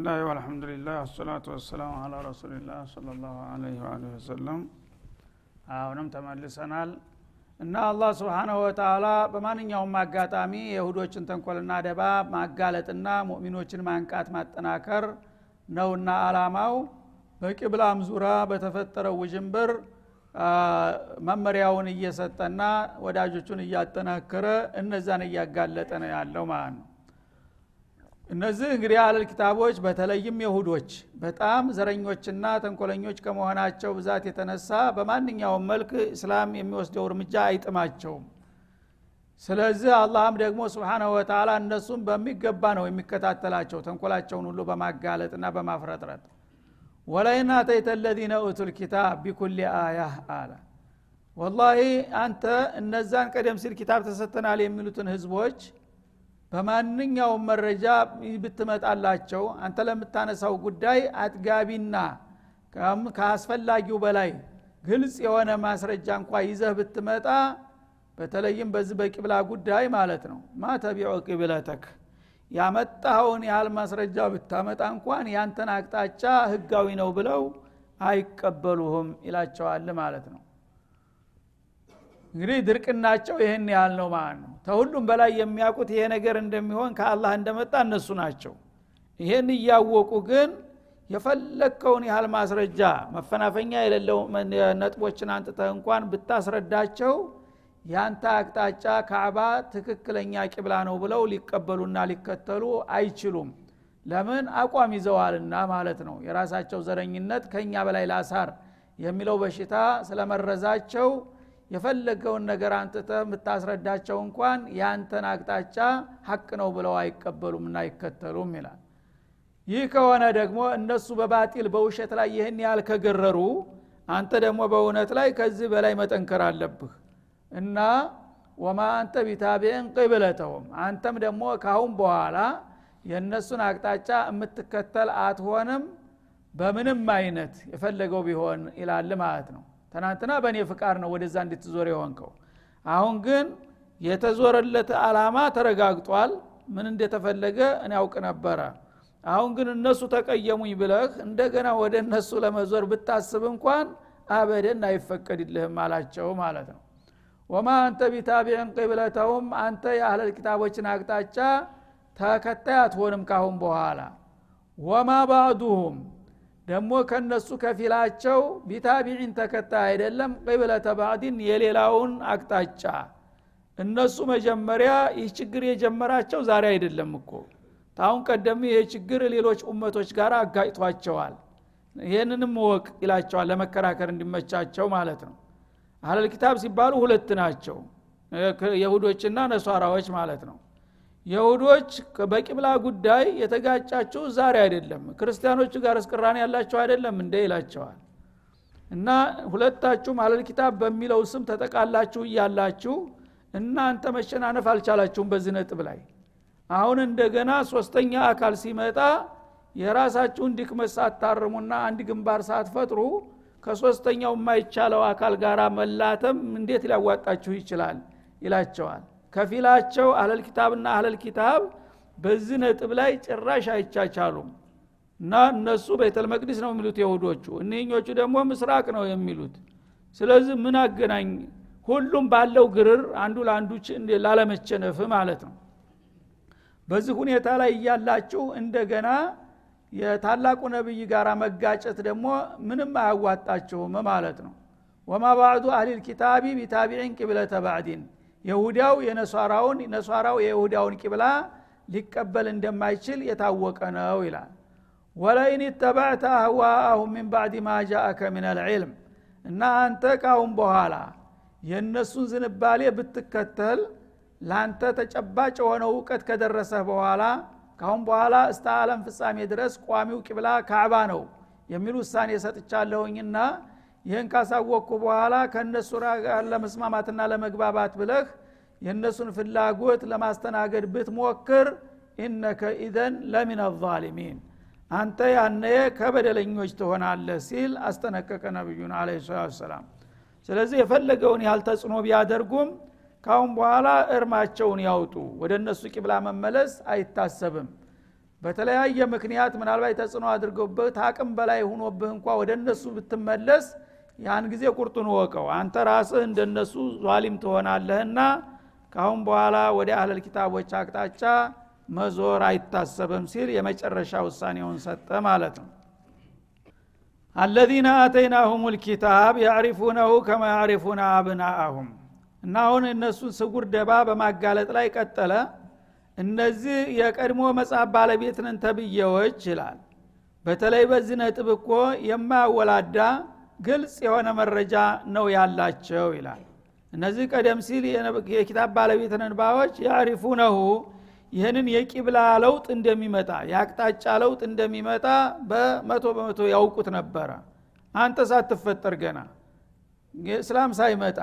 ብስምላህ ወልሐምዱሊላህ አሰላቱ ወሰላሙ አላ ረሱሊላህ ሰለላሁ ዐለይሂ ወአሊሂ ወሰለም አሁንም ተመልሰናል እና አላህ ስብሓናሁ ወተላ በማንኛውም አጋጣሚ የሁዶችን ተንኮልና ደባ ማጋለጥና ሙእሚኖችን ማንቃት ማጠናከር ነውና አላማው በቂብላም ዙራ በተፈጠረው ውዥንብር መመሪያውን እየሰጠና ወዳጆቹን እያጠናከረ እነዛን እያጋለጠ ነው ያለው ማለት ነው እነዚህ እንግዲህ አለል ኪታቦች በተለይም የሁዶች በጣም ዘረኞችና ተንኮለኞች ከመሆናቸው ብዛት የተነሳ በማንኛውም መልክ እስላም የሚወስደው እርምጃ አይጥማቸውም። ስለዚህ አላህም ደግሞ ስብሓናሁ ወተላ እነሱም በሚገባ ነው የሚከታተላቸው ተንኮላቸውን ሁሉ በማጋለጥና በማፍረጥረጥ። ወላይን አተይተ ለዚነ ኡቱል ኪታብ ቢኩል አያህ አለ። ወላሂ አንተ እነዛን ቀደም ሲል ኪታብ ተሰጥተናል የሚሉትን ህዝቦች በማንኛውም መረጃ ብትመጣላቸው አንተ ለምታነሳው ጉዳይ አጥጋቢና ከአስፈላጊው በላይ ግልጽ የሆነ ማስረጃ እንኳ ይዘህ ብትመጣ በተለይም በዚህ በቂብላ ጉዳይ ማለት ነው። ማ ተቢዑ ቂብለተክ? ያመጣኸውን ያህል ማስረጃ ብታመጣ እንኳን ያንተን አቅጣጫ ህጋዊ ነው ብለው አይቀበሉህም ይላቸዋል ማለት ነው እንግዲህ ድርቅናቸው ይህን ያህል ነው ማለት ነው። ተሁሉም በላይ የሚያውቁት ይሄ ነገር እንደሚሆን ከአላህ እንደመጣ እነሱ ናቸው። ይሄን እያወቁ ግን የፈለግከውን ያህል ማስረጃ መፈናፈኛ የሌለው ነጥቦችን አንጥተህ እንኳን ብታስረዳቸው ያንተ አቅጣጫ ካዕባ ትክክለኛ ቂብላ ነው ብለው ሊቀበሉና ሊከተሉ አይችሉም። ለምን? አቋም ይዘዋልና ማለት ነው። የራሳቸው ዘረኝነት ከእኛ በላይ ላሳር የሚለው በሽታ ስለመረዛቸው የፈለገውን ነገር አንጥተ የምታስረዳቸው እንኳን ያንተን አቅጣጫ ሀቅ ነው ብለው አይቀበሉም እና አይከተሉም ይላል። ይህ ከሆነ ደግሞ እነሱ በባጢል በውሸት ላይ ይህን ያህል ከገረሩ አንተ ደግሞ በእውነት ላይ ከዚህ በላይ መጠንከር አለብህ እና ወማ አንተ ቢታቢዕን ቅብለተውም አንተም ደግሞ ካሁን በኋላ የእነሱን አቅጣጫ የምትከተል አትሆንም በምንም አይነት የፈለገው ቢሆን ይላል ማለት ነው ትናንትና በእኔ ፍቃድ ነው ወደዛ እንድትዞር የሆንከው። አሁን ግን የተዞረለት አላማ ተረጋግጧል። ምን እንደተፈለገ እኔ ያውቅ ነበረ። አሁን ግን እነሱ ተቀየሙኝ ብለህ እንደገና ወደ እነሱ ለመዞር ብታስብ እንኳን አበደን አይፈቀድልህም አላቸው ማለት ነው። ወማ አንተ ቢታቢዕን ቅብለተውም አንተ የአህለል ኪታቦችን አቅጣጫ ተከታይ አትሆንም ካሁን በኋላ። ወማ ባዕዱሁም ደግሞ ከነሱ ከፊላቸው ቢታቢዒን ተከታይ አይደለም ቅብለተ ባዕዲን የሌላውን አቅጣጫ። እነሱ መጀመሪያ ይህ ችግር የጀመራቸው ዛሬ አይደለም እኮ። ታሁን ቀደም ይህ ችግር ሌሎች ኡመቶች ጋር አጋጭቷቸዋል። ይህንንም ወቅ ይላቸዋል ለመከራከር እንዲመቻቸው ማለት ነው። አህለል ኪታብ ሲባሉ ሁለት ናቸው። የሁዶችና ነሷራዎች ማለት ነው የሁዶች በቂብላ ጉዳይ የተጋጫችሁ ዛሬ አይደለም። ክርስቲያኖቹ ጋር እስቅራን ያላቸው አይደለም እንደ ይላቸዋል። እና ሁለታችሁም አለል ኪታብ በሚለው ስም ተጠቃላችሁ እያላችሁ እናንተ መሸናነፍ አልቻላችሁም በዚህ ነጥብ ላይ። አሁን እንደገና ሶስተኛ አካል ሲመጣ የራሳችሁን ድክመት ሳታርሙና አንድ ግንባር ሳትፈጥሩ ከሶስተኛው የማይቻለው አካል ጋር መላተም እንዴት ሊያዋጣችሁ ይችላል? ይላቸዋል ከፊላቸው አህለል ኪታብና አህለል ኪታብ በዚህ ነጥብ ላይ ጭራሽ አይቻቻሉም። እና እነሱ ቤተል መቅዲስ ነው የሚሉት የሁዶቹ እኒኞቹ ደግሞ ምስራቅ ነው የሚሉት። ስለዚህ ምን አገናኝ? ሁሉም ባለው ግርር አንዱ ለአንዱ ላለመቸነፍ ማለት ነው። በዚህ ሁኔታ ላይ እያላችሁ እንደገና የታላቁ ነቢይ ጋር መጋጨት ደግሞ ምንም አያዋጣችሁም ማለት ነው። ወማ ባዕዱ አህሊል ኪታቢ ቢታቢዕን ቂብለተ ባዕዲን የሁዳው የነሷራውን ነሷራው የይሁዳውን ቂብላ ሊቀበል እንደማይችል የታወቀ ነው ይላል። ወለይን ተባዕተ አህዋአሁም ሚን ባዕድ ማ ጃአከ ምን አልዕልም። እና አንተ ካሁን በኋላ የእነሱን ዝንባሌ ብትከተል ለአንተ ተጨባጭ የሆነ እውቀት ከደረሰህ በኋላ ካሁን በኋላ እስተ ዓለም ፍጻሜ ድረስ ቋሚው ቂብላ ካዕባ ነው የሚል ውሳኔ ሰጥቻለሁኝና ይህን ካሳወቅኩ በኋላ ከእነሱ ጋር ለመስማማትና ለመግባባት ብለህ የእነሱን ፍላጎት ለማስተናገድ ብትሞክር ኢነከ ኢዘን ለሚን አዛሊሚን አንተ ያነ ከበደለኞች ትሆናለህ ሲል አስጠነቀቀ ነቢዩን አለ ሰላት ሰላም ስለዚህ የፈለገውን ያህል ተጽዕኖ ቢያደርጉም ካሁን በኋላ እርማቸውን ያውጡ ወደ እነሱ ቂብላ መመለስ አይታሰብም። በተለያየ ምክንያት ምናልባት ተጽዕኖ አድርገውበት አቅም በላይ ሁኖብህ እንኳ ወደ እነሱ ብትመለስ ያን ጊዜ ቁርጡን ወቀው አንተ ራስህ እንደነሱ ዟሊም ትሆናለህና ካሁን በኋላ ወደ አህለል ኪታቦች አቅጣጫ መዞር አይታሰብም ሲል የመጨረሻ ውሳኔውን ሰጠ ማለት ነው። አለዚነ አተይናሁም ልኪታብ ያዕሪፉነሁ ከማ ያዕሪፉነ አብናአሁም። እና አሁን እነሱን ስጉር ደባ በማጋለጥ ላይ ቀጠለ። እነዚህ የቀድሞ መጽሐፍ ባለቤትንን ተብዬዎች ይላል። በተለይ በዚህ ነጥብ እኮ የማያወላዳ ግልጽ የሆነ መረጃ ነው ያላቸው ይላል። እነዚህ ቀደም ሲል የኪታብ ባለቤት ነንባዎች ያዕሪፉነሁ ይህንን የቂብላ ለውጥ እንደሚመጣ የአቅጣጫ ለውጥ እንደሚመጣ በመቶ በመቶ ያውቁት ነበረ። አንተ ሳትፈጠር ገና እስላም ሳይመጣ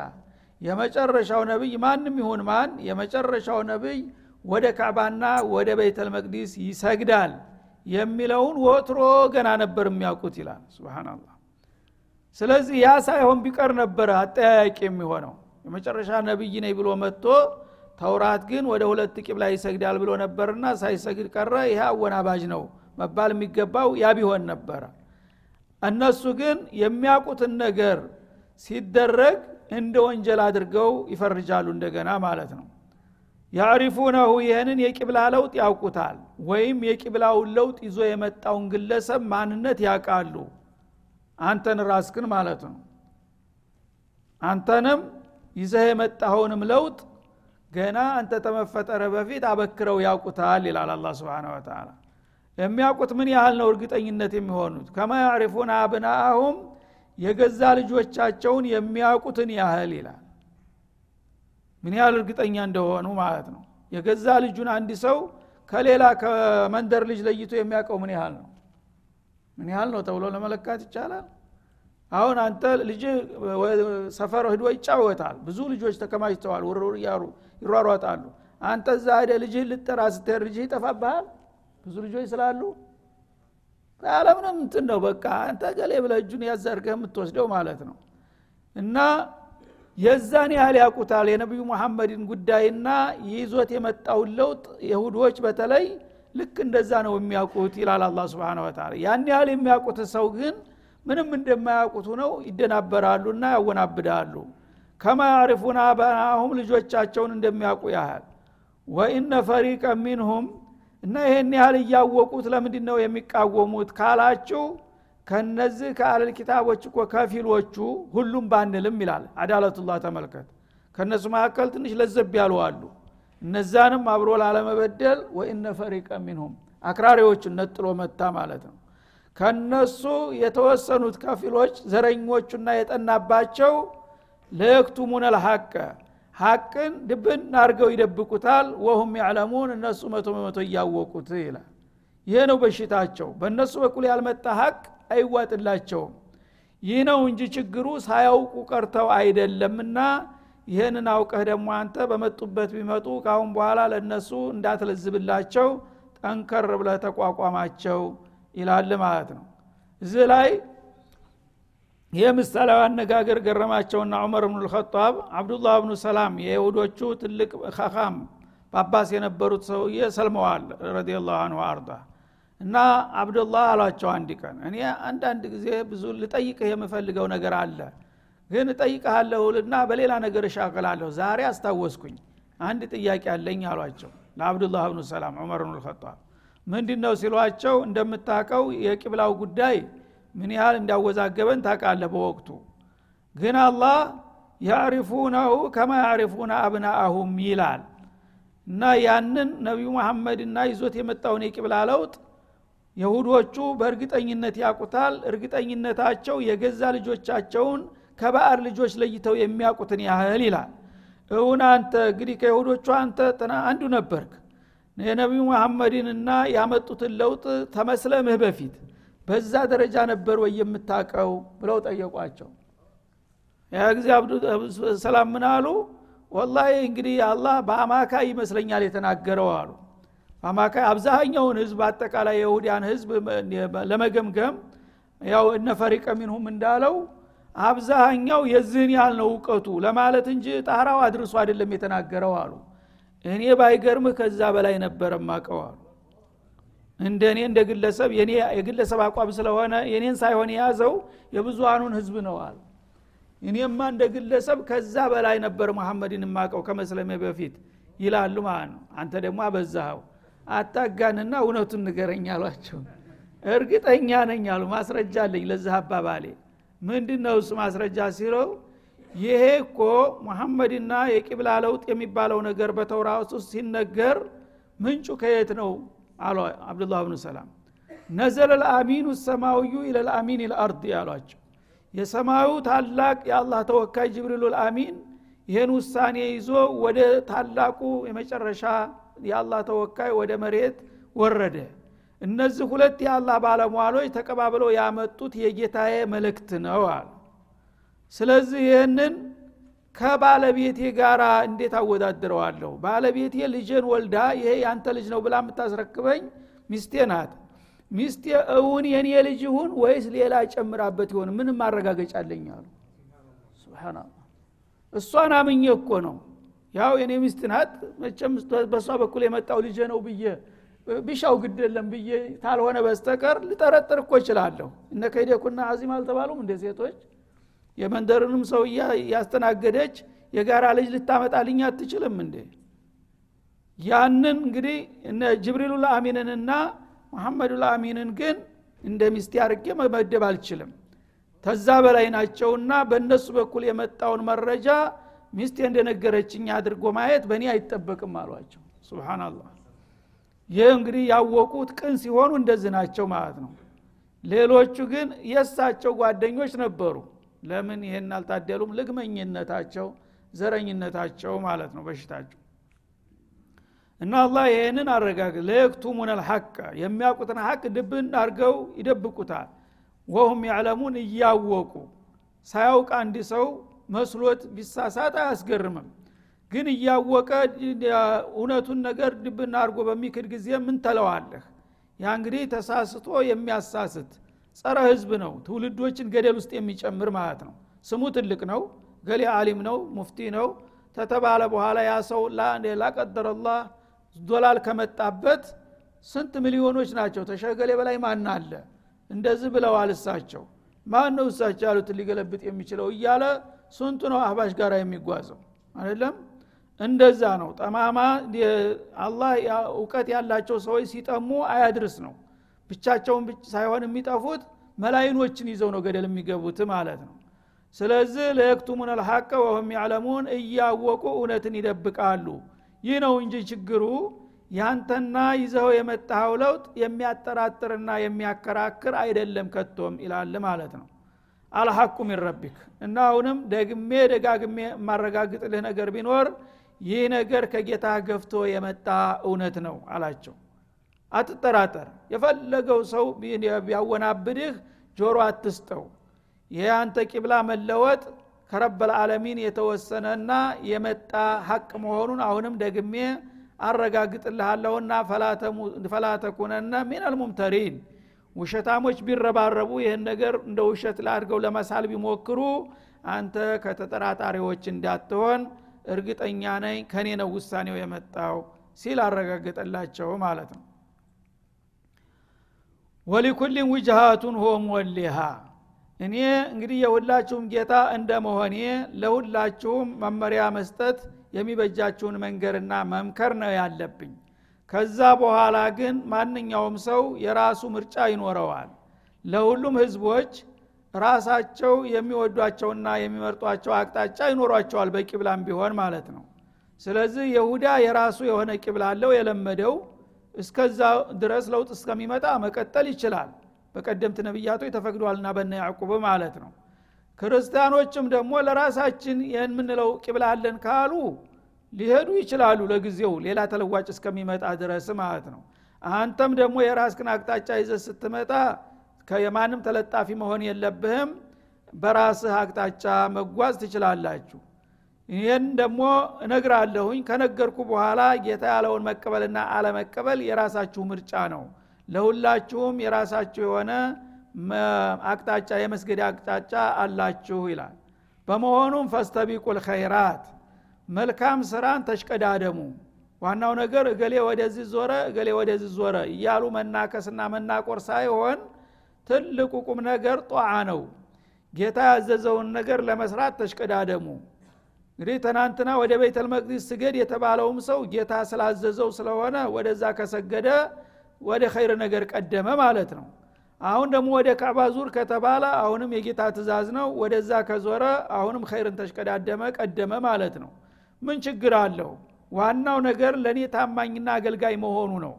የመጨረሻው ነብይ ማንም ይሁን ማን የመጨረሻው ነብይ ወደ ካዕባና ወደ ቤተል መቅዲስ ይሰግዳል የሚለውን ወትሮ ገና ነበር የሚያውቁት ይላል። ስብናላህ ስለዚህ ያ ሳይሆን ቢቀር ነበረ አጠያያቂ የሚሆነው። የመጨረሻ ነብይ ነኝ ብሎ መጥቶ ተውራት ግን ወደ ሁለት ቂብላ ይሰግዳል ብሎ ነበርና ሳይሰግድ ቀረ። ይህ አወናባጅ ነው መባል የሚገባው ያ ቢሆን ነበረ። እነሱ ግን የሚያውቁትን ነገር ሲደረግ እንደ ወንጀል አድርገው ይፈርጃሉ እንደገና ማለት ነው። ያዕሪፉነሁ ይህንን የቂብላ ለውጥ ያውቁታል ወይም የቂብላውን ለውጥ ይዞ የመጣውን ግለሰብ ማንነት ያውቃሉ አንተን ራስክን ማለት ነው። አንተንም ይዘህ የመጣኸውንም ለውጥ ገና አንተ ተመፈጠረ በፊት አበክረው ያውቁታል ይላል አላ ስብን ወተላ የሚያውቁት ምን ያህል ነው እርግጠኝነት የሚሆኑት? ከማ ያዕሪፉን አብናአሁም የገዛ ልጆቻቸውን የሚያውቁትን ያህል ይላል። ምን ያህል እርግጠኛ እንደሆኑ ማለት ነው። የገዛ ልጁን አንድ ሰው ከሌላ ከመንደር ልጅ ለይቶ የሚያውቀው ምን ያህል ነው ምን ያህል ነው ተብሎ ለመለካት ይቻላል? አሁን አንተ ልጅ ሰፈር ህዶ ይጫወታል። ብዙ ልጆች ተከማችተዋል ውርውር እያሉ ይሯሯጣሉ። አንተ እዛ ሄደ ልጅህ ልጠራ ስትሄድ ልጅህ ይጠፋብሃል? ብዙ ልጆች ስላሉ? ያለምንም እንትን ነው በቃ። አንተ ገሌ ብለ እጁን ያዘርገህ የምትወስደው ማለት ነው። እና የዛን ያህል ያውቁታል የነቢዩ መሐመድን ጉዳይና ይዞት የመጣውን ለውጥ የሁዶች በተለይ ልክ እንደዛ ነው የሚያውቁት ይላል አላ ስብን ወተላ ያን ያህል የሚያውቁት ሰው ግን ምንም እንደማያውቁት ሁነው ይደናበራሉና ያወናብዳሉ። ከማ ያዕሪፉን አባናሁም ልጆቻቸውን እንደሚያውቁ ያህል። ወኢነ ፈሪቀ ሚንሁም እና ይህን ያህል እያወቁት ለምንድ ነው የሚቃወሙት ካላችሁ ከነዚህ ከአለል ኪታቦች እኮ ከፊሎቹ ሁሉም ባንልም ይላል። አዳለቱላህ ተመልከት። ከእነሱ መካከል ትንሽ ለዘብ ያሉ አሉ እነዛንም አብሮ ላለመበደል ወኢነ ፈሪቀ ሚንሁም አክራሪዎቹን ነጥሎ መታ ማለት ነው። ከነሱ የተወሰኑት ከፊሎች ዘረኞቹና የጠናባቸው ለየክቱሙን ልሐቀ ሐቅን ድብን አድርገው ይደብቁታል። ወሁም ያዕለሙን እነሱ መቶ በመቶ እያወቁት ይላል። ይህ ነው በሽታቸው። በእነሱ በኩል ያልመጣ ሀቅ አይዋጥላቸውም። ይህ ነው እንጂ ችግሩ ሳያውቁ ቀርተው አይደለምና ይህንን አውቀህ ደግሞ አንተ በመጡበት ቢመጡ ካሁን በኋላ ለእነሱ እንዳትለዝብላቸው ጠንከር ብለህ ተቋቋማቸው ይላል ማለት ነው። እዚህ ላይ ይህ ምሳሌያዊ አነጋገር ገረማቸውና ዑመር ብኑ ልከጣብ አብዱላህ ብኑ ሰላም የይሁዶቹ ትልቅ ካኻም ጳጳስ የነበሩት ሰውዬ ሰልመዋል ረዲላሁ አንሁ አርዳ እና አብዱላህ አሏቸው አንድ ቀን እኔ አንዳንድ ጊዜ ብዙ ልጠይቅህ የምፈልገው ነገር አለ ግን እጠይቅሃለሁልና በሌላ ነገር እሻቅላለሁ ዛሬ አስታወስኩኝ። አንድ ጥያቄ አለኝ አሏቸው። ለአብዱላህ ብኑ ሰላም ዑመር ብኑ ልከጣብ ምንድን ነው ሲሏቸው እንደምታቀው የቂብላው ጉዳይ ምን ያህል እንዳወዛገበን ታቃለህ በወቅቱ። ግን አላህ ያዕሪፉነሁ ከማ ያዕሪፉነ አብናአሁም ይላል። እና ያንን ነቢዩ መሐመድና ይዞት የመጣውን የቂብላ ለውጥ የሁዶቹ በእርግጠኝነት ያቁታል እርግጠኝነታቸው የገዛ ልጆቻቸውን ከባዕር ልጆች ለይተው የሚያውቁትን ያህል ይላል። እውን አንተ እንግዲህ ከይሁዶቹ አንተ አንዱ ነበርክ። የነቢዩ መሐመድንና ያመጡትን ለውጥ ተመስለምህ በፊት በዛ ደረጃ ነበር ወይ የምታቀው ብለው ጠየቋቸው። ያ ጊዜ ሰላም ምን አሉ? ወላሂ እንግዲህ አላህ በአማካይ ይመስለኛል የተናገረው አሉ። በአማካይ አብዛኛውን ህዝብ አጠቃላይ የሁዲያን ህዝብ ለመገምገም ያው እነ ፈሪቀ ሚንሁም እንዳለው አብዛኛው የዚህን ያህል ነው እውቀቱ ለማለት እንጂ ጣራው አድርሶ አይደለም የተናገረው አሉ። እኔ ባይገርምህ ከዛ በላይ ነበረ ማቀው አሉ። እንደ እኔ እንደ ግለሰብ የግለሰብ አቋም ስለሆነ የኔን ሳይሆን የያዘው የብዙሃኑን ህዝብ ነው አሉ። እኔማ እንደ ግለሰብ ከዛ በላይ ነበር መሐመድን የማቀው ከመስለሜ በፊት ይላሉ ማለት ነው። አንተ ደግሞ አበዛኸው። አታጋንና እውነቱን ንገረኝ አሏቸው። እርግጠኛ ነኝ አሉ። ማስረጃ አለኝ ለዚህ አባባሌ ምንድን ነው እሱ ማስረጃ ሲለው ይሄ እኮ ሙሐመድና የቂብላ ለውጥ የሚባለው ነገር በተውራት ውስጥ ሲነገር ምንጩ ከየት ነው? አሉ አብዱላህ ብኑ ሰላም። ነዘለ ልአሚኑ ሰማዊዩ ኢለልአሚን ልአርድ ያሏቸው የሰማዩ ታላቅ የአላህ ተወካይ ጅብሪሉ ልአሚን ይህን ውሳኔ ይዞ ወደ ታላቁ የመጨረሻ የአላህ ተወካይ ወደ መሬት ወረደ እነዚህ ሁለት የአላህ ባለሟሎች ተቀባብለው ያመጡት የጌታዬ መልእክት ነው አሉ። ስለዚህ ይህንን ከባለቤቴ ጋር እንዴት አወዳድረዋለሁ? ባለቤቴ ልጅን ወልዳ ይሄ ያንተ ልጅ ነው ብላ የምታስረክበኝ ሚስቴ ናት። ሚስቴ እውን የኔ ልጅ ይሁን ወይስ ሌላ ጨምራበት ይሆን? ምንም ማረጋገጫ አለኝ አሉ። እሷን አምኜ እኮ ነው። ያው የኔ ሚስት ናት። መቸም በእሷ በኩል የመጣው ልጅ ነው ብዬ ቢሻው ግድ የለም ብዬ ታልሆነ በስተቀር ልጠረጥር እኮ እችላለሁ። እነ ከይደኩና አዚም አልተባሉም እንደ ሴቶች? የመንደርንም ሰው ያስተናገደች የጋራ ልጅ ልታመጣልኝ አትችልም እንዴ? ያንን እንግዲህ እነ ጅብሪሉ ለአሚንንና መሐመዱ ለአሚንን ግን እንደ ሚስቴ አርጌ መመደብ አልችልም። ተዛ በላይ ናቸውና በእነሱ በኩል የመጣውን መረጃ ሚስቴ እንደነገረችኝ አድርጎ ማየት በእኔ አይጠበቅም አሏቸው። ስብናላህ ይህ እንግዲህ ያወቁት ቅን ሲሆኑ እንደዚህ ናቸው ማለት ነው። ሌሎቹ ግን የእሳቸው ጓደኞች ነበሩ። ለምን ይህን አልታደሉም? ልግመኝነታቸው ዘረኝነታቸው ማለት ነው በሽታቸው። እና አላህ ይህንን አረጋግ ለየክቱሙን አልሐቅ የሚያውቁትን ሐቅ ድብን አድርገው ይደብቁታል። ወሁም ያዕለሙን እያወቁ ሳያውቅ አንድ ሰው መስሎት ቢሳሳት አያስገርምም ግን እያወቀ እውነቱን ነገር ድብና አድርጎ በሚክድ ጊዜ ምን ተለዋለህ? ያ እንግዲህ ተሳስቶ የሚያሳስት ጸረ ህዝብ ነው። ትውልዶችን ገደል ውስጥ የሚጨምር ማለት ነው። ስሙ ትልቅ ነው ገሌ አሊም ነው ሙፍቲ ነው። ተተባለ በኋላ ያ ሰው ላቀደረላህ ዶላል ከመጣበት ስንት ሚሊዮኖች ናቸው? ተሸገሌ በላይ ማን አለ? እንደዚህ ብለዋል እሳቸው። ማን ነው እሳቸው ያሉትን ሊገለብጥ የሚችለው እያለ ስንቱ ነው አህባሽ ጋር የሚጓዘው? አይደለም እንደዛ ነው። ጠማማ አላህ እውቀት ያላቸው ሰዎች ሲጠሙ አያድርስ ነው። ብቻቸውን ሳይሆን የሚጠፉት መላይኖችን ይዘው ነው ገደል የሚገቡት ማለት ነው። ስለዚህ ለየክቱሙን አልሐቀ ወሁም ያዕለሙን እያወቁ እውነትን ይደብቃሉ። ይህ ነው እንጂ ችግሩ ያንተና ይዘው የመጣኸው ለውጥ የሚያጠራጥርና የሚያከራክር አይደለም ከቶም ይላል ማለት ነው። አልሐቁ ሚን ረቢክ። እና አሁንም ደግሜ ደጋግሜ የማረጋግጥልህ ነገር ቢኖር ይህ ነገር ከጌታ ገፍቶ የመጣ እውነት ነው አላቸው። አትጠራጠር የፈለገው ሰው ቢያወናብድህ ጆሮ አትስጠው። ይህ አንተ ቂብላ መለወጥ ከረበል ዓለሚን የተወሰነና የመጣ ሀቅ መሆኑን አሁንም ደግሜ አረጋግጥልሃለሁና ፈላተኩነነ ሚን አልሙምተሪን ውሸታሞች ቢረባረቡ ይህን ነገር እንደ ውሸት ላድርገው ለመሳል ቢሞክሩ አንተ ከተጠራጣሪዎች እንዳትሆን እርግጠኛ ነኝ ከኔ ነው ውሳኔው የመጣው ሲል አረጋገጠላቸው ማለት ነው። ወሊኩሊን ውጅሃቱን ሆም ወሊሃ እኔ እንግዲህ የሁላችሁም ጌታ እንደ መሆኔ ለሁላችሁም መመሪያ መስጠት የሚበጃችሁን መንገርና መምከር ነው ያለብኝ። ከዛ በኋላ ግን ማንኛውም ሰው የራሱ ምርጫ ይኖረዋል። ለሁሉም ህዝቦች ራሳቸው የሚወዷቸውና የሚመርጧቸው አቅጣጫ ይኖሯቸዋል በቂብላም ቢሆን ማለት ነው። ስለዚህ የሁዳ የራሱ የሆነ ቂብላ አለው የለመደው። እስከዛ ድረስ ለውጥ እስከሚመጣ መቀጠል ይችላል። በቀደምት ነቢያቶች ተፈቅዷልና በነ ያዕቁብ ማለት ነው። ክርስቲያኖችም ደግሞ ለራሳችን የምንለው ቂብላ አለን ካሉ ሊሄዱ ይችላሉ ለጊዜው ሌላ ተለዋጭ እስከሚመጣ ድረስ ማለት ነው። አንተም ደግሞ የራስክን አቅጣጫ ይዘ ስትመጣ የማንም ተለጣፊ መሆን የለብህም። በራስህ አቅጣጫ መጓዝ ትችላላችሁ። ይህን ደግሞ እነግራለሁኝ። ከነገርኩ በኋላ ጌታ ያለውን መቀበልና አለመቀበል የራሳችሁ ምርጫ ነው። ለሁላችሁም የራሳችሁ የሆነ አቅጣጫ የመስገድ አቅጣጫ አላችሁ ይላል። በመሆኑም ፈስተቢቁ ልኸይራት መልካም ስራን ተሽቀዳደሙ። ዋናው ነገር እገሌ ወደዚህ ዞረ እገሌ ወደዚህ ዞረ እያሉ መናከስና መናቆር ሳይሆን ትልቁ ቁም ነገር ጧዓ ነው። ጌታ ያዘዘውን ነገር ለመስራት ተሽቀዳደሙ። እንግዲህ ትናንትና ወደ ቤተል ስገድ የተባለውም ሰው ጌታ ስላዘዘው ስለሆነ ወደዛ ከሰገደ ወደ ኸይር ነገር ቀደመ ማለት ነው። አሁን ደግሞ ወደ ካዕባ ዙር ከተባለ አሁንም የጌታ ትእዛዝ ነው። ወደዛ ከዞረ አሁንም ኸይርን ተሽቀዳደመ ቀደመ ማለት ነው። ምን ችግር አለው? ዋናው ነገር ለእኔ ታማኝና አገልጋይ መሆኑ ነው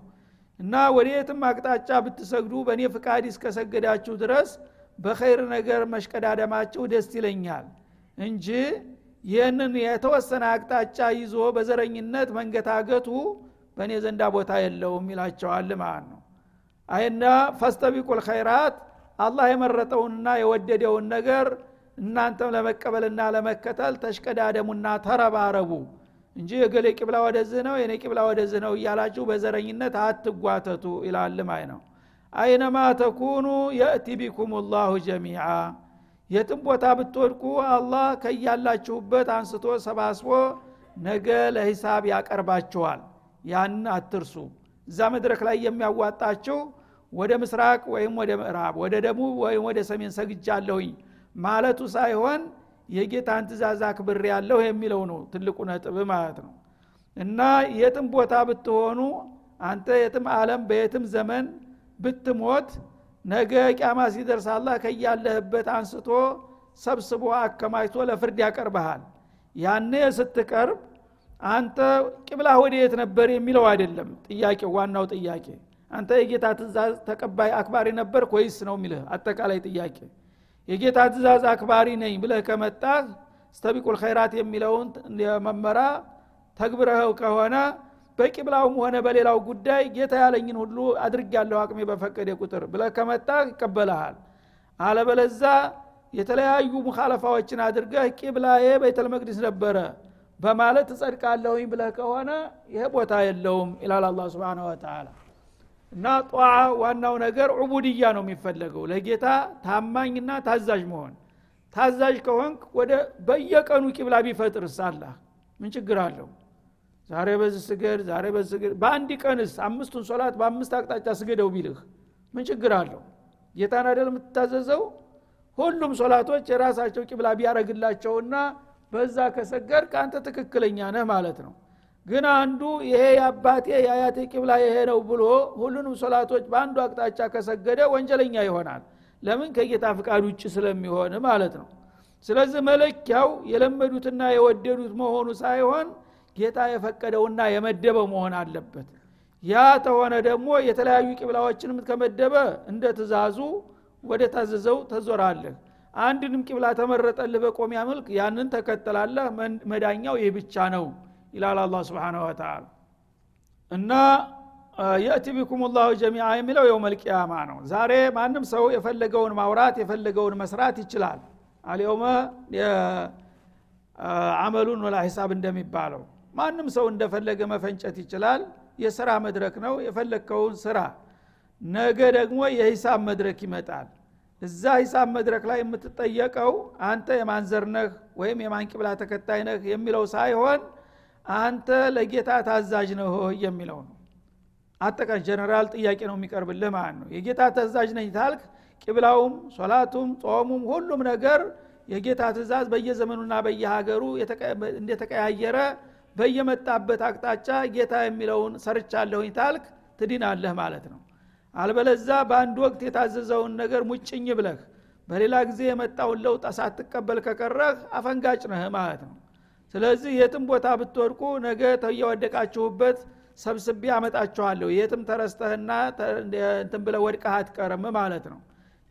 እና ወደ የትም አቅጣጫ ብትሰግዱ በእኔ ፍቃድ እስከሰገዳችሁ ድረስ በኸይር ነገር መሽቀዳደማችሁ ደስ ይለኛል እንጂ ይህንን የተወሰነ አቅጣጫ ይዞ በዘረኝነት መንገታገቱ በእኔ ዘንዳ ቦታ የለውም ይላቸዋል ማለት ነው። አይና ፈስተቢቁል ኸይራት አላህ የመረጠውንና የወደደውን ነገር እናንተም ለመቀበልና ለመከተል ተሽቀዳደሙና ተረባረቡ እንጂ የገሌ ቂብላ ወደዚህ ነው የኔ ቂብላ ወደዚህ ነው እያላችሁ በዘረኝነት አትጓተቱ ይላል ማይ ነው። አይነማ ተኩኑ የእቲ ቢኩም ላሁ ጀሚዓ የትም ቦታ ብትወድቁ አላህ ከያላችሁበት አንስቶ ሰባስቦ ነገ ለሂሳብ ያቀርባችኋል። ያን አትርሱ። እዛ መድረክ ላይ የሚያዋጣችሁ ወደ ምስራቅ ወይም ወደ ምዕራብ ወደ ደቡብ ወይም ወደ ሰሜን ሰግጃለሁኝ ማለቱ ሳይሆን የጌታን ትእዛዝ አክብር ያለሁ የሚለው ነው ትልቁ ነጥብ ማለት ነው። እና የትም ቦታ ብትሆኑ አንተ የትም አለም በየትም ዘመን ብትሞት ነገ ቂያማ ሲደርስ አላህ ከያለህበት አንስቶ ሰብስቦ አከማችቶ ለፍርድ ያቀርበሃል ያኔ ስትቀርብ አንተ ቂብላ ወደየት ነበር የሚለው አይደለም ጥያቄው ዋናው ጥያቄ። አንተ የጌታ ትእዛዝ ተቀባይ አክባሪ ነበር ወይስ ነው የሚልህ አጠቃላይ ጥያቄ የጌታ ትእዛዝ አክባሪ ነኝ ብለህ ከመጣህ ስተቢቁል ኸይራት የሚለውን መመራ ተግብረኸው ከሆነ በቂብላውም ሆነ በሌላው ጉዳይ ጌታ ያለኝን ሁሉ አድርግ ያለው አቅሜ በፈቀደ ቁጥር ብለህ ከመጣህ ይቀበልሃል። አለበለዛ የተለያዩ ሙካለፋዎችን አድርገህ ቂብላዬ ቤተል መቅዲስ ነበረ በማለት እጸድቃለሁኝ ብለህ ከሆነ ይሄ ቦታ የለውም ይላል አላ ስብን ወተላ እና ጧዓ ዋናው ነገር ዑቡድያ ነው የሚፈለገው። ለጌታ ታማኝና ታዛዥ መሆን። ታዛዥ ከሆንክ ወደ በየቀኑ ቂብላ ቢፈጥርስ አላህ? ምን ችግር አለው? ዛሬ በዚህ ስገድ ዛሬ በዚህ ስገድ። በአንድ ቀንስ አምስቱን ሶላት በአምስት አቅጣጫ ስገደው ቢልህ ምን ችግር አለው? ጌታን አደል የምትታዘዘው? ሁሉም ሶላቶች የራሳቸው ቂብላ ቢያረግላቸውና በዛ ከሰገድ ከአንተ ትክክለኛ ነህ ማለት ነው ግን አንዱ ይሄ የአባቴ የአያቴ ቂብላ ይሄ ነው ብሎ ሁሉንም ሶላቶች በአንዱ አቅጣጫ ከሰገደ ወንጀለኛ ይሆናል። ለምን? ከጌታ ፍቃድ ውጭ ስለሚሆን ማለት ነው። ስለዚህ መለኪያው የለመዱትና የወደዱት መሆኑ ሳይሆን ጌታ የፈቀደውና የመደበው መሆን አለበት። ያ ተሆነ ደግሞ የተለያዩ ቂብላዎችንም ከመደበ እንደ ትእዛዙ ወደ ታዘዘው ተዞራለህ። አንድንም ቂብላ ተመረጠልህ በቆሚያ መልክ ያንን ተከተላለህ። መዳኛው ይህ ብቻ ነው ይላል አላ ስብን ወተላ እና የእቲ ቢኩም ላሁ ጀሚዓ የሚለው የውም ልቅያማ ነው። ዛሬ ማንም ሰው የፈለገውን ማውራት የፈለገውን መስራት ይችላል። አልየውመ አመሉን ወላ ሂሳብ እንደሚባለው ማንም ሰው እንደፈለገ መፈንጨት ይችላል። የስራ መድረክ ነው የፈለግከውን ስራ። ነገ ደግሞ የሂሳብ መድረክ ይመጣል። እዛ ሂሳብ መድረክ ላይ የምትጠየቀው አንተ የማንዘር ነህ ወይም የማንቂብላ ተከታይ ነህ የሚለው ሳይሆን አንተ ለጌታ ታዛዥ ነህ የሚለው ነው። አጠቃን ጀነራል ጥያቄ ነው የሚቀርብልህ ማለት ነው። የጌታ ታዛዥ ነኝ ታልክ ቂብላውም ሶላቱም ጾሙም ሁሉም ነገር የጌታ ትእዛዝ በየዘመኑና በየሀገሩ እንደተቀያየረ በየመጣበት አቅጣጫ ጌታ የሚለውን ሰርቻለሁኝ ታልክ ትድናለህ ማለት ነው። አልበለዛ በአንድ ወቅት የታዘዘውን ነገር ሙጭኝ ብለህ በሌላ ጊዜ የመጣውን ለውጥ ሳትቀበል ከቀረህ አፈንጋጭ ነህ ማለት ነው ስለዚህ የትም ቦታ ብትወድቁ ነገ ተየወደቃችሁበት ሰብስቤ አመጣችኋለሁ። የትም ተረስተህና እንትን ብለ ወድቀህ አትቀርም ማለት ነው።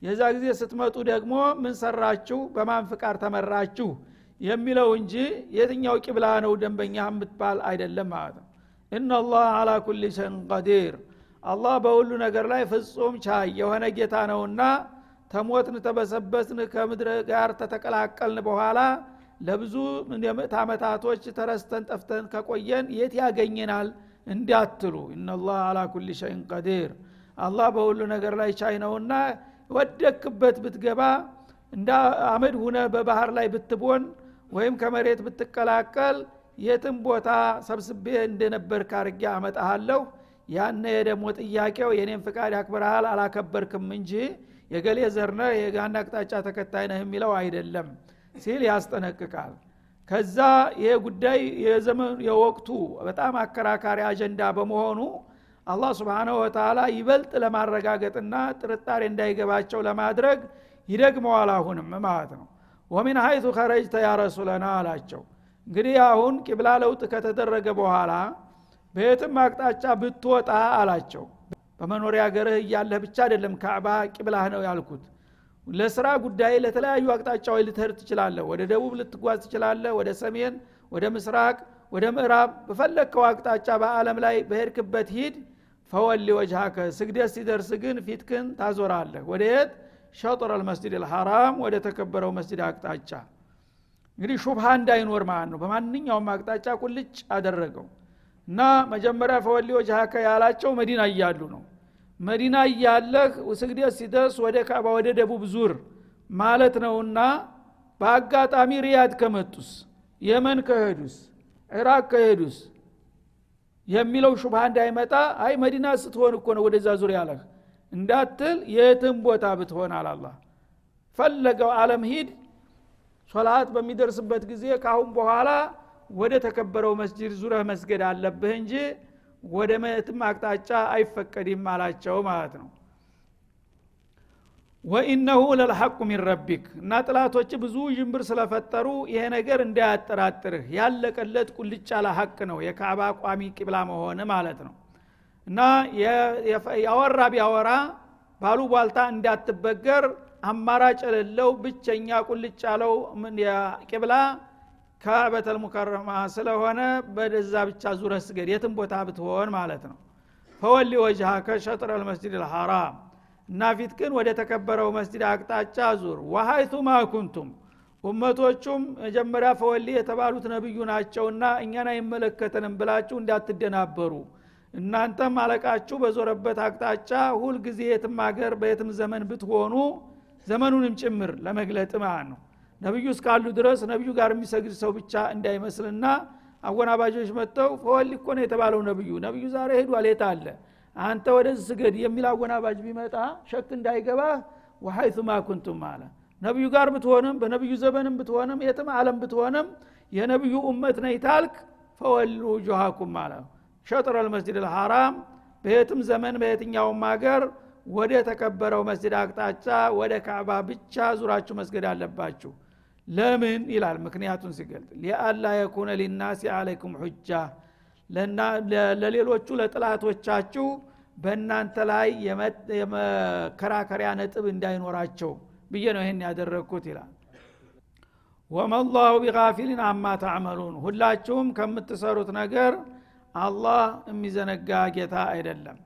የዛ ጊዜ ስትመጡ ደግሞ ምን ሰራችሁ? በማን ፍቃድ ተመራችሁ? የሚለው እንጂ የትኛው ቂብላ ነው ደንበኛ የምትባል አይደለም ማለት ነው። እናላህ አላ ኩል ሸን ቀዲር አላህ በሁሉ ነገር ላይ ፍጹም ቻይ የሆነ ጌታ ነውና ተሞትን ተበሰበስን ከምድር ጋር ተተቀላቀልን በኋላ ለብዙ የምዕት ዓመታቶች ተረስተን ጠፍተን ከቆየን የት ያገኘናል? እንዲያትሉ እናላህ አላ ኩል ሸይን ቀዲር። አላህ በሁሉ ነገር ላይ ቻይ ነውና ወደክበት ብትገባ እንደ አመድ ሁነ በባህር ላይ ብትቦን ወይም ከመሬት ብትቀላቀል የትም ቦታ ሰብስቤ እንደነበር ካርጌ አመጣሃለሁ። ያነ ደግሞ ጥያቄው የኔን ፍቃድ ያክብረሃል አላከበርክም እንጂ የገሌ ዘርነ የጋና አቅጣጫ ተከታይ ነህ የሚለው አይደለም ሲል ያስጠነቅቃል። ከዛ ይሄ ጉዳይ የወቅቱ በጣም አከራካሪ አጀንዳ በመሆኑ አላህ ስብንሁ ወተላ ይበልጥ ለማረጋገጥና ጥርጣሬ እንዳይገባቸው ለማድረግ ይደግመዋል አሁንም ማለት ነው። ወሚን ሀይቱ ከረጅተ ያ ረሱለና አላቸው። እንግዲህ አሁን ቂብላ ለውጥ ከተደረገ በኋላ በየትም አቅጣጫ ብትወጣ አላቸው። በመኖሪያ ሀገርህ እያለህ ብቻ አይደለም ካዕባ ቂብላህ ነው ያልኩት ለስራ ጉዳይ ለተለያዩ አቅጣጫዎች ልትሄድ ትችላለህ። ወደ ደቡብ ልትጓዝ ትችላለህ። ወደ ሰሜን ወደ ምስራቅ ወደ ምዕራብ በፈለግከው አቅጣጫ በአለም ላይ በሄድክበት ሂድ። ፈወሊ ወጅሃከ ስግደት ሲደርስ ግን ፊትክን ታዞራለህ። ወደ የት? ሸጥር አልመስጅድ ልሐራም ወደ ተከበረው መስጅድ አቅጣጫ። እንግዲህ ሹብሃ እንዳይኖር ማለት ነው። በማንኛውም አቅጣጫ ቁልጭ አደረገው። እና መጀመሪያ ፈወሊ ወጅሃከ ያላቸው መዲና እያሉ ነው መዲና እያለህ ስግደት ሲደርስ ወደ ካባ ወደ ደቡብ ዙር ማለት ነውና በአጋጣሚ ሪያድ ከመጡስ? የመን ከሄዱስ? ኢራቅ ከሄዱስ? የሚለው ሹብሃ እንዳይመጣ አይ መዲና ስትሆን እኮ ነው ወደዛ ዙር ያለህ እንዳትል የትም ቦታ ብትሆን አላላ ፈለገው አለም ሂድ። ሶላት በሚደርስበት ጊዜ ካሁን በኋላ ወደ ተከበረው መስጅድ ዙረህ መስገድ አለብህ እንጂ ወደ መትም አቅጣጫ አይፈቀድም አላቸው ማለት ነው። ወኢነሁ ለልሐቁ ሚን ረቢክ እና ጥላቶች ብዙ ዥንብር ስለፈጠሩ ይሄ ነገር እንዳያጠራጥርህ ያለቀለት ቁልጭ ያለ ሀቅ ነው የካዕባ ቋሚ ቂብላ መሆን ማለት ነው። እና ያወራ ቢያወራ ባሉ ቧልታ እንዳትበገር አማራጭ የሌለው ብቸኛ ቁልጭ ያለው ቂብላ ካዕበተል ሙከረማ ስለሆነ በደዛ ብቻ ዙረ ስገድ። የትም ቦታ ብትሆን ማለት ነው። ፈወሊ ወጅሃከ ሸጥረ ልመስጅድ ልሐራም እና ፊት ግን ወደ ተከበረው መስጅድ አቅጣጫ ዙር። ወሀይቱ ማኩንቱም ኡመቶቹም መጀመሪያ ፈወሊ የተባሉት ነብዩ ናቸውና እኛን አይመለከተንም ብላችሁ እንዳትደናበሩ። እናንተም አለቃችሁ በዞረበት አቅጣጫ ሁልጊዜ የትም ሀገር በየትም ዘመን ብትሆኑ ዘመኑንም ጭምር ለመግለጥ ማለት ነው ነቢዩ እስካሉ ድረስ ነቢዩ ጋር የሚሰግድ ሰው ብቻ እንዳይመስልና አወናባጆች መጥተው ፈወሊ እኮ የተባለው ነቢዩ ነቢዩ ዛሬ ሄዷል የት አለ? አንተ ወደዚህ ስገድ የሚል አወናባጅ ቢመጣ ሸክ እንዳይገባ ወሀይቱ ማኩንቱም አለ። ነቢዩ ጋር ብትሆንም በነቢዩ ዘመንም ብትሆንም የትም አለም ብትሆንም የነቢዩ እመት ነይ ታልክ ፈወሉ ጆሃኩም አለ። ሸጥረ ልመስጅድ ልሐራም በየትም ዘመን በየትኛውም ሀገር ወደ ተከበረው መስጅድ አቅጣጫ ወደ ካዕባ ብቻ ዙራችሁ መስገድ አለባችሁ ለምን ይላል? ምክንያቱን ሲገልጥ ሊአላ የኩነ ሊናሲ አለይኩም ሁጃ ለሌሎቹ ለጥላቶቻችሁ በእናንተ ላይ የመከራከሪያ ነጥብ እንዳይኖራቸው ብዬ ነው ይህን ያደረግኩት ይላል። ወመላሁ ቢጋፊሊን አማ ተዕመሉን። ሁላችሁም ከምትሰሩት ነገር አላህ የሚዘነጋ ጌታ አይደለም።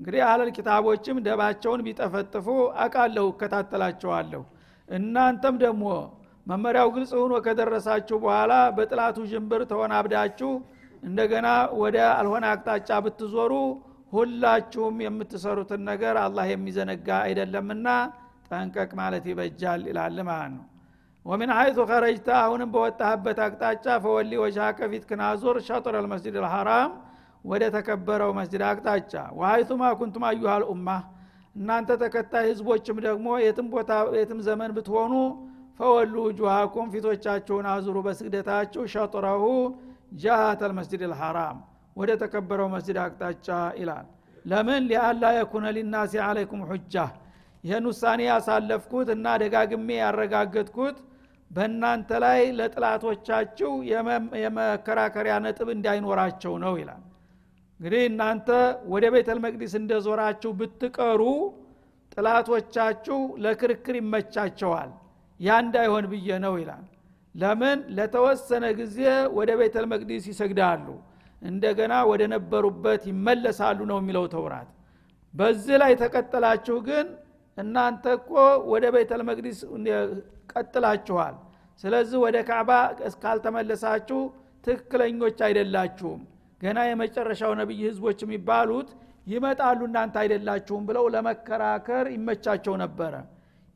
እንግዲህ አለል ኪታቦችም ደባቸውን ቢጠፈጥፉ አቃለሁ እከታተላቸዋለሁ። እናንተም ደግሞ መመሪያው ግልጽ ሆኖ ከደረሳችሁ በኋላ በጥላቱ ዥንብር ተወናብዳችሁ እንደገና ወደ አልሆነ አቅጣጫ ብትዞሩ ሁላችሁም የምትሰሩትን ነገር አላህ የሚዘነጋ አይደለምና ጠንቀቅ ማለት ይበጃል ይላል ማለት ነው። ወሚን ሀይቱ ከረጅተ አሁንም በወጣህበት አቅጣጫ ፈወሊ ወጅሃ ከፊት ክናዞር ሸጥር አልመስጅድ ልሐራም ወደ ተከበረው መስጅድ አቅጣጫ። ወሀይቱማ ኩንቱም አዩሃል ኡማ እናንተ ተከታይ ህዝቦችም ደግሞ የትም ቦታ የትም ዘመን ብትሆኑ ፈወሉ ውጁሃኩም ፊቶቻችሁን አዙሩ በስግደታችሁ ሸጥረሁ ጃሃት አልመስጅድ ልሐራም ወደ ተከበረው መስጅድ አቅጣጫ ይላል። ለምን? ሊአላ የኩነ ሊናሲ አለይኩም ሁጃ ይህን ውሳኔ ያሳለፍኩት እና ደጋግሜ ያረጋገጥኩት በእናንተ ላይ ለጥላቶቻችሁ የመከራከሪያ ነጥብ እንዳይኖራቸው ነው ይላል። እንግዲህ እናንተ ወደ ቤተል መቅዲስ እንደዞራችሁ ብትቀሩ ጥላቶቻችሁ ለክርክር ይመቻቸዋል ያ እንዳይሆን ብዬ ነው ይላል። ለምን? ለተወሰነ ጊዜ ወደ ቤተል መቅዲስ ይሰግዳሉ። እንደገና ወደ ነበሩበት ይመለሳሉ ነው የሚለው ተውራት። በዚህ ላይ ተቀጠላችሁ ግን እናንተ እኮ ወደ ቤተል መቅዲስ ቀጥላችኋል። ስለዚህ ወደ ካዕባ እስካልተመለሳችሁ ትክክለኞች አይደላችሁም። ገና የመጨረሻው ነቢይ ህዝቦች የሚባሉት ይመጣሉ እናንተ አይደላችሁም ብለው ለመከራከር ይመቻቸው ነበረ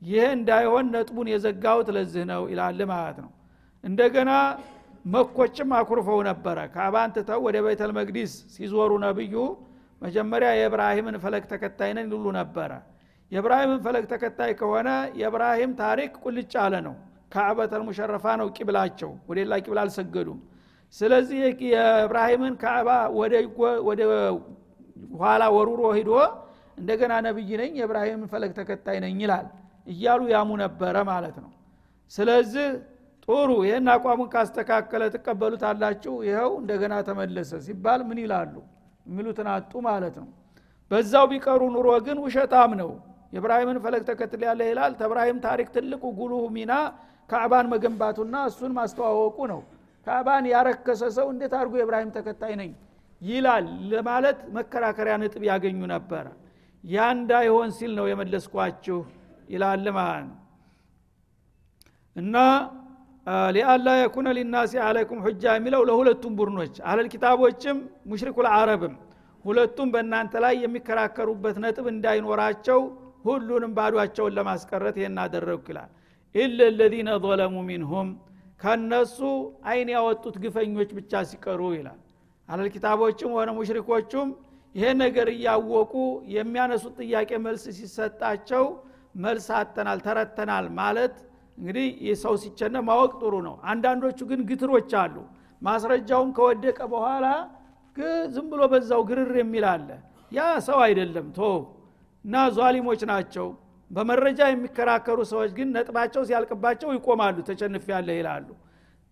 ይህ እንዳይሆን ነጥቡን የዘጋውት ለዚህ ነው ይላል ማለት ነው። እንደገና መኮችም አኩርፈው ነበረ። ካባን ትተው ወደ ቤተል መቅዲስ ሲዞሩ ነብዩ መጀመሪያ የእብራሂምን ፈለግ ተከታይ ነን ይሉ ነበረ። የእብራሂምን ፈለግ ተከታይ ከሆነ የእብራሂም ታሪክ ቁልጭ አለ ነው። ካዕበተል ሙሸረፋ ነው ቂብላቸው። ወደ ሌላ ቂብላ አልሰገዱም። ስለዚህ የእብራሂምን ካዕባ ወደ ኋላ ወሩሮ ሂዶ እንደገና ነብይ ነኝ የእብራሂምን ፈለግ ተከታይ ነኝ ይላል እያሉ ያሙ ነበረ ማለት ነው። ስለዚህ ጥሩ ይህን አቋሙን ካስተካከለ ትቀበሉታላችሁ ይኸው እንደገና ተመለሰ ሲባል ምን ይላሉ? የሚሉትን አጡ ማለት ነው። በዛው ቢቀሩ ኑሮ ግን ውሸታም ነው። የእብራሂምን ፈለግ ተከትል ያለ ይላል። ተብራሂም ታሪክ ትልቁ ጉልሁ ሚና ካዕባን መገንባቱና እሱን ማስተዋወቁ ነው። ካዕባን ያረከሰ ሰው እንዴት አድርጎ የእብራሂም ተከታይ ነኝ ይላል ለማለት መከራከሪያ ነጥብ ያገኙ ነበረ። ያ እንዳይሆን ሲል ነው የመለስኳችሁ ይላል ማለት እና ሊአላ የኩነ ሊናሲ አለይኩም ሁጃ የሚለው ለሁለቱም ቡድኖች አለል ኪታቦችም ሙሽሪኩል አረብም ሁለቱም በእናንተ ላይ የሚከራከሩበት ነጥብ እንዳይኖራቸው ሁሉንም ባዷቸውን ለማስቀረት ይህን አደረግኩ ይላል። ኢለ ለዚነ ظለሙ ሚንሁም ከነሱ አይን ያወጡት ግፈኞች ብቻ ሲቀሩ ይላል። አለል ኪታቦችም ሆነ ሙሽሪኮቹም ይሄን ነገር እያወቁ የሚያነሱት ጥያቄ መልስ ሲሰጣቸው መልስ አተናል ተረተናል ማለት እንግዲህ ሰው ሲቸነ ማወቅ ጥሩ ነው። አንዳንዶቹ ግን ግትሮች አሉ። ማስረጃውን ከወደቀ በኋላ ዝም ብሎ በዛው ግርር የሚል አለ። ያ ሰው አይደለም። ቶ እና ዟሊሞች ናቸው። በመረጃ የሚከራከሩ ሰዎች ግን ነጥባቸው ሲያልቅባቸው ይቆማሉ ተሸንፍ ያለ ይላሉ።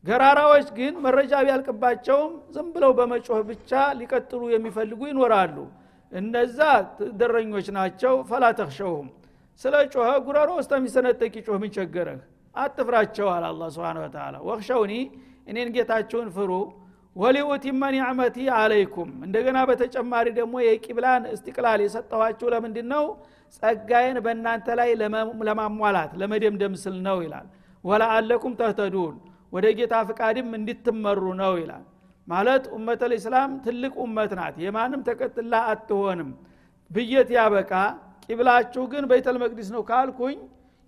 ገራራዎች ግን መረጃ ቢያልቅባቸውም ዝም ብለው በመጮህ ብቻ ሊቀጥሉ የሚፈልጉ ይኖራሉ። እነዛ ደረኞች ናቸው። ፈላ ስለ ጮኸ ጉረሮ ውስጥ የሚሰነጠቅ ጮህ ምን ቸገረህ? አትፍራቸዋል አላ ስብን ወተላ ወክሸውኒ እኔን ጌታችሁን ፍሩ። ወሊኡቲመ ኒዕመቲ አለይኩም። እንደገና በተጨማሪ ደግሞ የቂብላን እስትቅላል የሰጠኋችሁ ለምንድን ነው ጸጋዬን በእናንተ ላይ ለማሟላት ለመደምደም ስል ነው ይላል። ወለአለኩም ተህተዱን ወደ ጌታ ፍቃድም እንድትመሩ ነው ይላል። ማለት ኡመት ልእስላም ትልቅ ኡመት ናት። የማንም ተቀጥላ አትሆንም። ብየት ያበቃ ቂብላችሁ ግን በይተል መቅዲስ ነው ካልኩኝ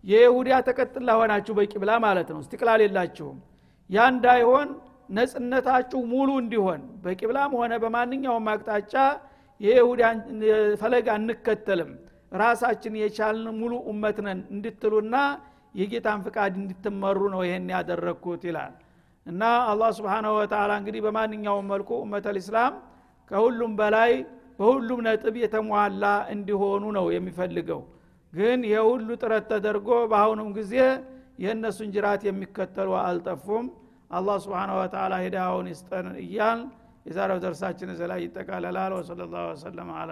የይሁዲያ ተቀጥላ ሆናችሁ በቂብላ ማለት ነው። እስትቅላል የላችሁም። ያ እንዳይሆን ነጽነታችሁ ሙሉ እንዲሆን በቂብላም ሆነ በማንኛውም አቅጣጫ የይሁዲያን ፈለግ አንከተልም። ራሳችን የቻልን ሙሉ ነን እንድትሉና የጌታን ፍቃድ እንድትመሩ ነው ይሄን ያደረግኩት ይላል። እና አላህ ስብሓናሁ ወተላ እንግዲህ በማንኛውም መልኩ ኡመት ልእስላም ከሁሉም በላይ በሁሉም ነጥብ የተሟላ እንዲሆኑ ነው የሚፈልገው። ግን የሁሉ ጥረት ተደርጎ በአሁኑም ጊዜ የእነሱን ጅራት የሚከተሉ አልጠፉም። አላህ ስብሓን ወተላ ሂዳውን ይስጠን እያል የዛሬው ደርሳችን እዚ ላይ ይጠቃለላል። ወሰለ ላሁ ወሰለም አለ